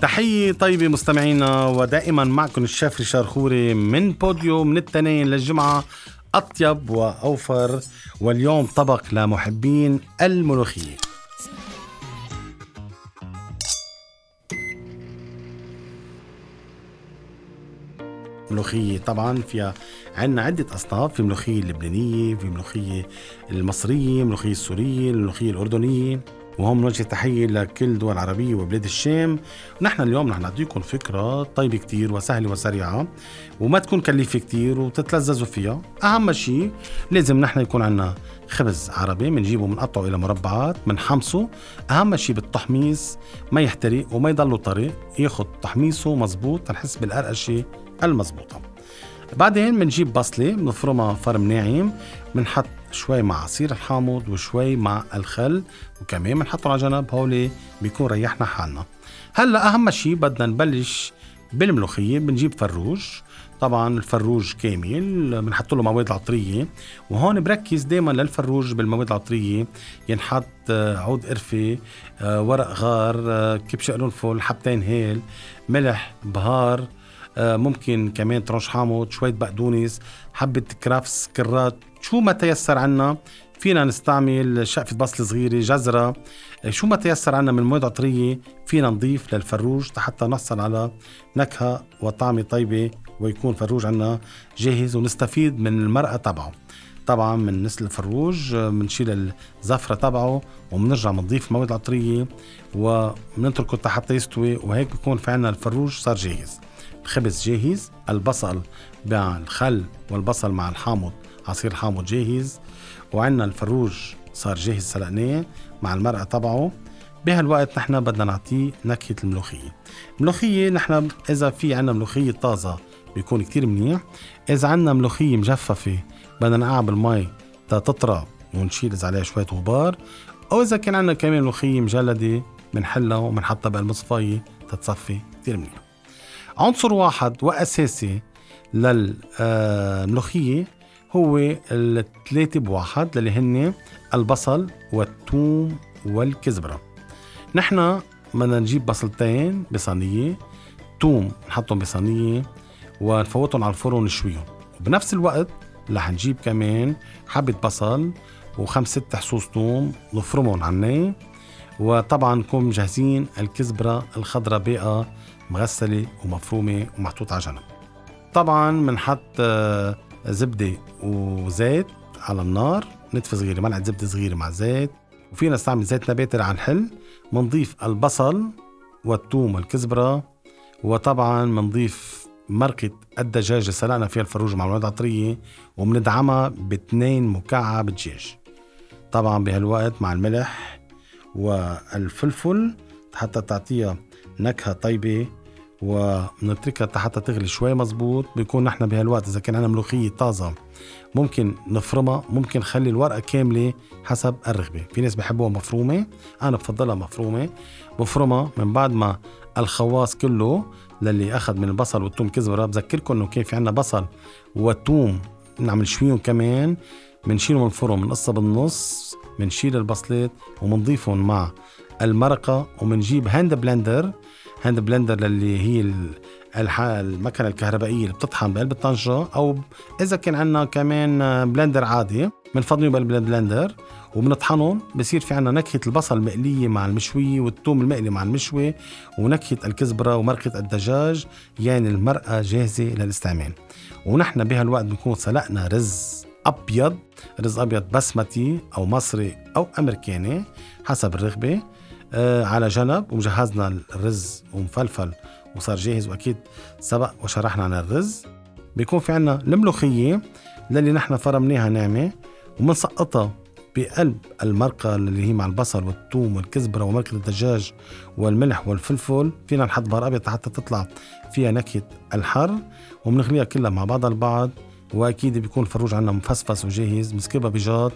تحية طيبة مستمعينا ودائما معكم الشيف ريشار خوري من بوديو من التنين للجمعة. أطيب وأوفر واليوم طبق لمحبين الملوخية. ملوخية. طبعا فيها عندنا عدة أصناف في ملوخية اللبنانية في ملوخية المصرية ملوخية السورية الملوخية الأردنية. وهم نوجه تحية لكل دول العربية وبلاد الشام. نحن اليوم رح نعطيكم فكرة طيبة كتير وسهلة وسريعة وما تكون كلفة كتير وتتلذذوا فيها. أهم شيء لازم نحن يكون عنا خبز عربي بنجيبه بنقطعه إلى مربعات بنحمصه أهم شيء بالتحميص ما يحترق وما يضله طري ياخد تحميصه مزبوط تنحس بالقرقشة المزبوطة بعدين بنجيب بصلة بنفرمها فرم ناعم بنحط شوي مع عصير الحامض وشوي مع الخل وكمان بنحطهم على جنب هولي بيكون ريحنا حالنا. هلأ أهم شيء بدنا نبلش بالملوخية بنجيب فروج. طبعا الفروج كامل بنحط له مواد عطرية وهون بركز دائما للفروج بالمواد العطرية. ينحط آه، عود قرفة آه، ورق غار آه، كبش قرنفل حبتين هيل ملح بهار ممكن كمان ترش حامض شوية بقدونس حبة كرافس كرات. شو ما تيسر عنا فينا نستعمل شقفة بصل صغيرة جزرة. شو ما تيسر عنا من مواد عطرية فينا نضيف للفروج حتى نحصل على نكهة وطعمة طيبة ويكون فروج عنا جاهز ونستفيد من المرقة تبعه. طبعا من نسل الفروج بنشيل الزفرة تبعه وبنرجع بنضيف المواد العطرية وبنتركه حتى يستوي وهيك بيكون في عنا الفروج صار جاهز. الخبز جاهز البصل مع الخل والبصل مع الحامض عصير الحامض جاهز. وعندنا الفروج صار جاهز سلقناه مع المرقة تبعه. بهالوقت نحن بدنا نعطيه نكهة الملوخية. الملوخية نحن إذا في عنا ملوخية طازة بيكون كتير منيح. إذا عنا ملوخية مجففة بدنا نقعها بالمي تطرى ونشيل إذا عليها شوية غبار. أو إذا كان عنا كمان ملوخية مجلدة بنحلها وبنحطها بالمصفاية تتصفي كتير منيح. عنصر واحد وأساسي للملوخية هو الثلاثة بواحد اللي هن البصل والثوم والكزبرة. نحن بدنا نجيب بصلتين بصينية ثوم نحطهم بصينية ونفوتهم على الفرن نشويهم وبنفس الوقت رح نجيب كمان حبة بصل وخمس ست حصوص ثوم نفرمهم على وطبعا نكون مجهزين الكزبرة الخضراء بيئة مغسلة ومفرومة ومحطوطة على جنب. طبعا بنحط آه، زبدة وزيت على النار نتفة صغيرة ملعقة زبدة صغيرة مع زيت. وفينا نستعمل زيت نباتي على الحل. بنضيف البصل والثوم والكزبرة. وطبعا بنضيف مرقة الدجاج اللي سلقنا فيها الفروج مع المواد العطرية وبندعمها باثنين مكعب دجاج. طبعا بهالوقت مع الملح والفلفل حتى تعطيها نكهة طيبة. وبنتركها حتى تغلي شوي مزبوط بيكون نحن بهالوقت إذا كان عندنا ملوخية طازة ممكن نفرمها ممكن نخلي الورقة كاملة حسب الرغبة. في ناس بحبوها مفرومة أنا بفضلها مفرومة. بفرمها من بعد ما الخواص كله للي أخذ من البصل والثوم كزبره بذكركم إنه كان في عندنا بصل وثوم نعمل شويهم كمان بنشيلهم من الفرن بنقصها بالنص بنشيل البصلات وبنضيفهم مع المرقة وبنجيب hand blender. hand blender اللي هي المكنة الكهربائية اللي بتطحن بقلب الطنجرة أو إذا كان عندنا كمان blender عادي بنفضلهم بال blender وبنطحنهم بصير في عنا نكهة البصل المقلية مع المشوية والثوم المقلي مع المشوي ونكهة الكزبرة ومرقة الدجاج يعني المرقة جاهزة للاستعمال. ونحن بهالوقت بنكون سلقنا رز أبيض رز أبيض بسمتي أو مصري أو أمريكاني حسب الرغبة. على جنب ومجهزنا الرز ومفلفل وصار جاهز وأكيد سبق وشرحنا عن الرز. بيكون في عنا الملوخية للي نحن فرمناها ناعمة ومنسقطها بقلب المرقة اللي هي مع البصل والثوم والكزبرة ومرقة الدجاج والملح والفلفل. فينا نحط بهار أبيض حتى تطلع فيها نكهة الحر وبنغليها كلها مع بعضها البعض. واكيد بيكون الفروج عنا مفصفص وجاهز مسكبها بجاط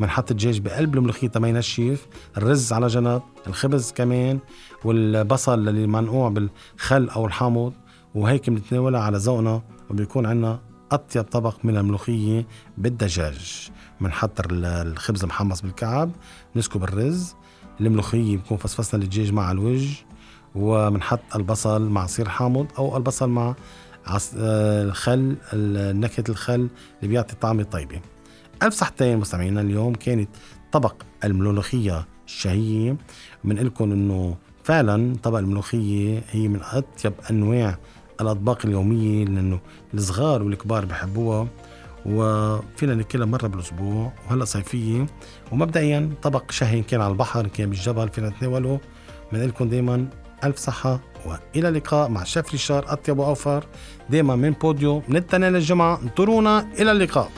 بنحط الدجاج بقلب الملوخية تما ينشف الرز على جنب الخبز كمان والبصل اللي منقوع بالخل أو الحامض وهيك بنتناولها على ذوقنا وبيكون عنا أطيب طبق من الملوخية بالدجاج. بنحضر الخبز المحمص بالكعب نسكب الرز الملوخية بكون فصفصنا الدجاج مع الوجه وبنحط البصل مع عصير حامض أو البصل مع عص... الخل نكهة الخل اللي بيعطي طعمة طيبة. ألف صحتين مستمعينا اليوم كانت طبق الملوخية الشهية. بنقول لكم إنه فعلا طبق الملوخية هي من أطيب أنواع الأطباق اليومية لأنه الصغار والكبار بحبوها وفينا ناكلها مرة بالأسبوع. وهلأ صيفية ومبدئيا طبق شهي كان على البحر كان بالجبل فينا نتناوله. بنقول لكم دايما ألف صحة. وإلى اللقاء مع شيف ريشار أطيب وأوفر. دايما من بوديو من التنين للجمعة. انطرونا. إلى اللقاء.